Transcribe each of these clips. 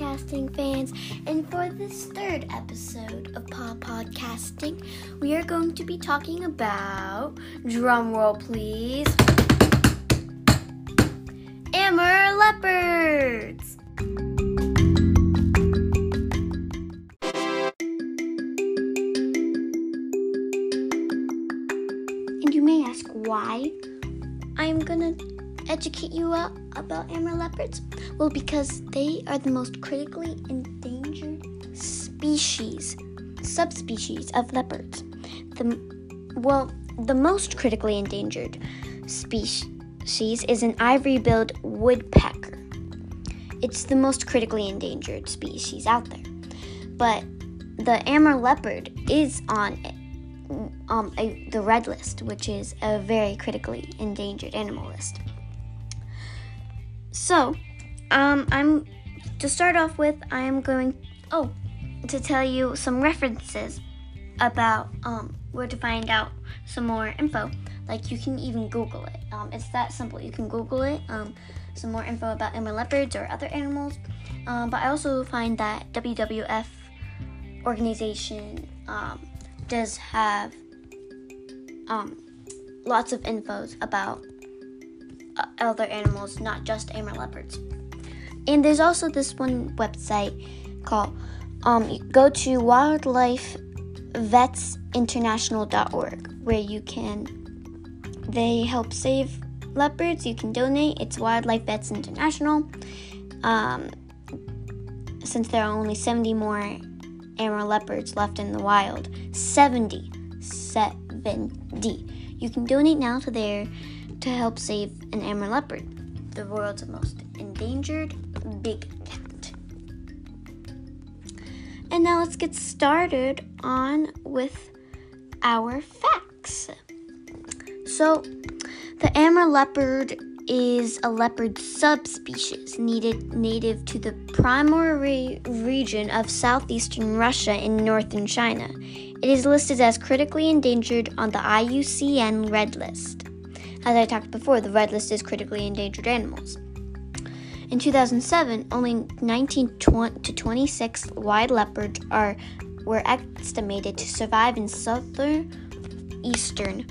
podcasting fans, and for this third episode of Paw Podcasting, we are going to be talking about drumroll please. Amur leopards. And you may ask why I'm gonna educate you uh, about Amur leopards? Well, because they are the most critically endangered species, subspecies of leopards. The well, the most critically endangered species is an ivory-billed woodpecker. It's the most critically endangered species out there. But the Amur leopard is on um, a, the red list, which is a very critically endangered animal list. So, um, I'm to start off with. I am going oh to tell you some references about um, where to find out some more info. Like you can even Google it. Um, it's that simple. You can Google it. Um, some more info about Amur leopards or other animals. Um, but I also find that WWF organization um, does have um, lots of infos about other animals, not just Amur leopards. And there's also this one website called um, go to wildlifevetsinternational.org where you can they help save leopards. You can donate. It's Wildlife Vets International. Um, since there are only 70 more Amur leopards left in the wild, 70, 70. You can donate now to there to help save an Amur leopard, the world's most endangered big cat. And now let's get started on with our facts. So, the Amur leopard is a leopard subspecies needed, native to the Primorye region of southeastern Russia and northern China. It is listed as critically endangered on the IUCN Red List. As I talked before, the Red List is critically endangered animals. In 2007, only 19 to 26 wild leopards are were estimated to survive in southern eastern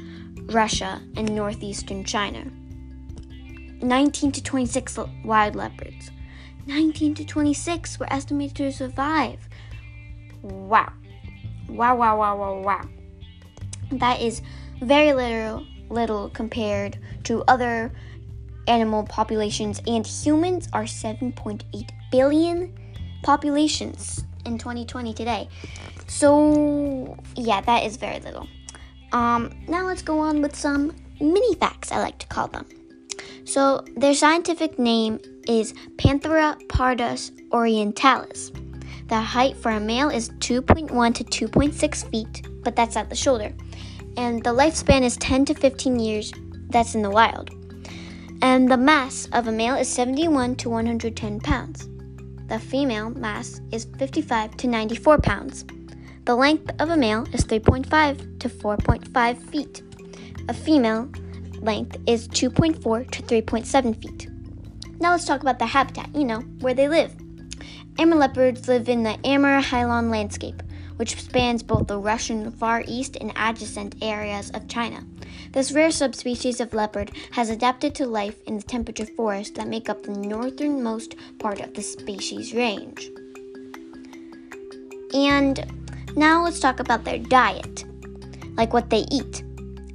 Russia and northeastern China. 19 to 26 wild leopards. 19 to 26 were estimated to survive. Wow. Wow, wow, wow, wow, wow. That is very little, little compared to other animal populations, and humans are 7.8 billion populations in 2020 today. So, yeah, that is very little. Um, now let's go on with some mini facts, I like to call them. So, their scientific name is Panthera pardus orientalis. The height for a male is 2.1 to 2.6 feet, but that's at the shoulder. And the lifespan is 10 to 15 years, that's in the wild. And the mass of a male is 71 to 110 pounds. The female mass is 55 to 94 pounds. The length of a male is 3.5 to 4.5 feet. A female length is 2.4 to 3.7 feet. Now let's talk about the habitat, you know, where they live. Amur leopards live in the Amur Heilong landscape, which spans both the Russian Far East and adjacent areas of China. This rare subspecies of leopard has adapted to life in the temperate forests that make up the northernmost part of the species range. And now let's talk about their diet, like what they eat.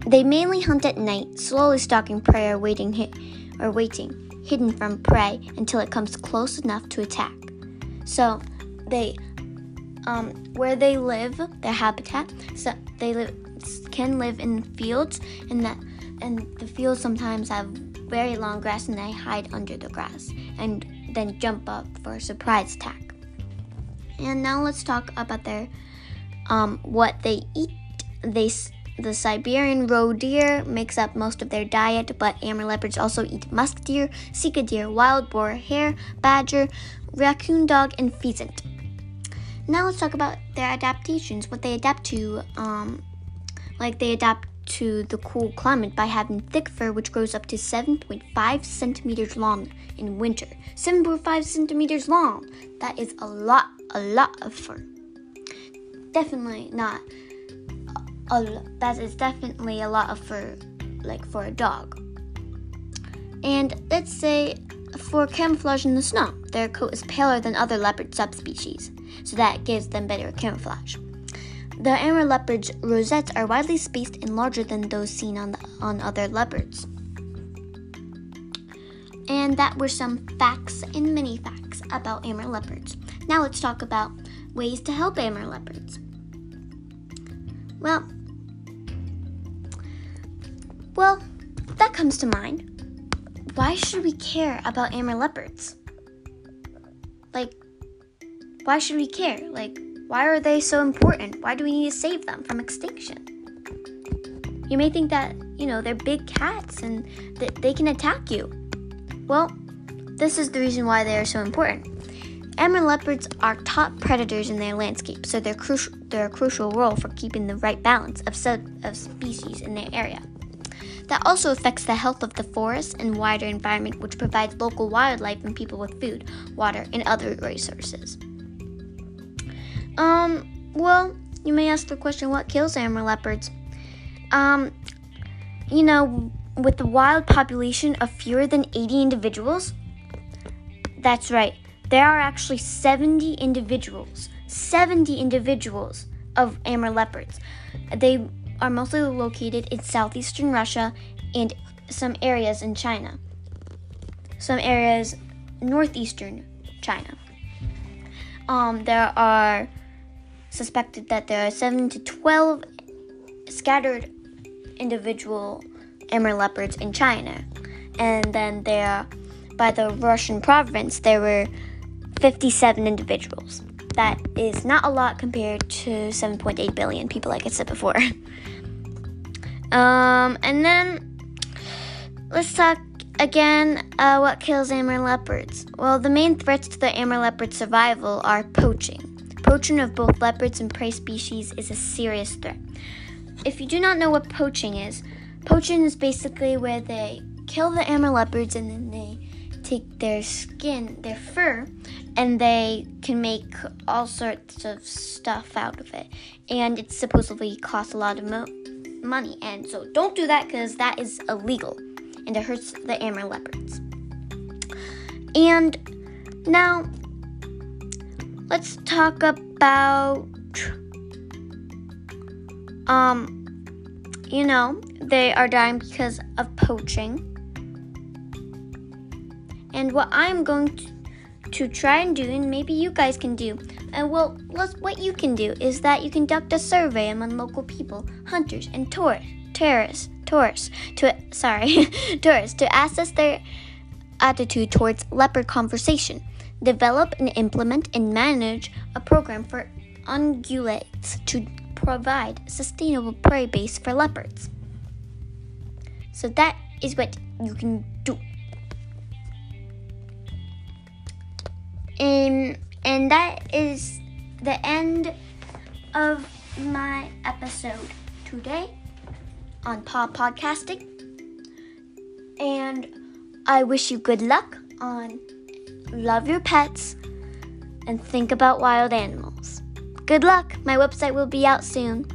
They mainly hunt at night, slowly stalking prey or waiting, hi- or waiting hidden from prey until it comes close enough to attack. So they, um, where they live, their habitat, so they live can live in fields, and that and the fields sometimes have very long grass, and they hide under the grass and then jump up for a surprise attack. And now let's talk about their um, what they eat. They the Siberian roe deer makes up most of their diet, but Amur leopards also eat musk deer, sika deer, wild boar, hare, badger, raccoon dog, and pheasant. Now let's talk about their adaptations, what they adapt to. Um, like they adapt to the cool climate by having thick fur, which grows up to 7.5 centimeters long in winter. 7.5 centimeters long. That is a lot, a lot of fur. Definitely not. A, that is definitely a lot of fur, like for a dog. And let's say for camouflage in the snow, their coat is paler than other leopard subspecies, so that gives them better camouflage. The Amur leopard's rosettes are widely spaced and larger than those seen on, the, on other leopards. And that were some facts and mini facts about Amur leopards. Now let's talk about ways to help Amur leopards. Well, well, that comes to mind. Why should we care about Amur leopards? Like, why should we care? Like, why are they so important? Why do we need to save them from extinction? You may think that, you know, they're big cats and that they can attack you. Well, this is the reason why they are so important. Amur leopards are top predators in their landscape, so they're, crucial, they're a crucial role for keeping the right balance of, sub, of species in their area. That also affects the health of the forest and wider environment, which provides local wildlife and people with food, water, and other resources. Um, well, you may ask the question what kills Amur leopards? Um, you know, with the wild population of fewer than 80 individuals? That's right. There are actually 70 individuals, 70 individuals of Amur leopards. They are mostly located in southeastern Russia and some areas in China. Some areas northeastern China. Um, there are suspected that there are 7 to 12 scattered individual Amur leopards in China. And then there, by the Russian province, there were 57 individuals. That is not a lot compared to 7.8 billion people, like I said before. um, and then let's talk again uh, what kills Amur leopards. Well, the main threats to the Amur leopard survival are poaching. Poaching of both leopards and prey species is a serious threat. If you do not know what poaching is, poaching is basically where they kill the Amur leopards and then they take their skin, their fur, and they can make all sorts of stuff out of it. And it supposedly costs a lot of mo- money. And so don't do that because that is illegal and it hurts the Amur leopards. And now let's talk about um you know they are dying because of poaching and what i'm going to, to try and do and maybe you guys can do and well what you can do is that you conduct a survey among local people hunters and tourists terrorists tourists to sorry tourists to assess their attitude towards leopard conversation develop and implement and manage a program for ungulates to provide sustainable prey base for leopards. So that is what you can and that is the end of my episode today on Paw Podcasting. And I wish you good luck on love your pets, and think about wild animals. Good luck! My website will be out soon.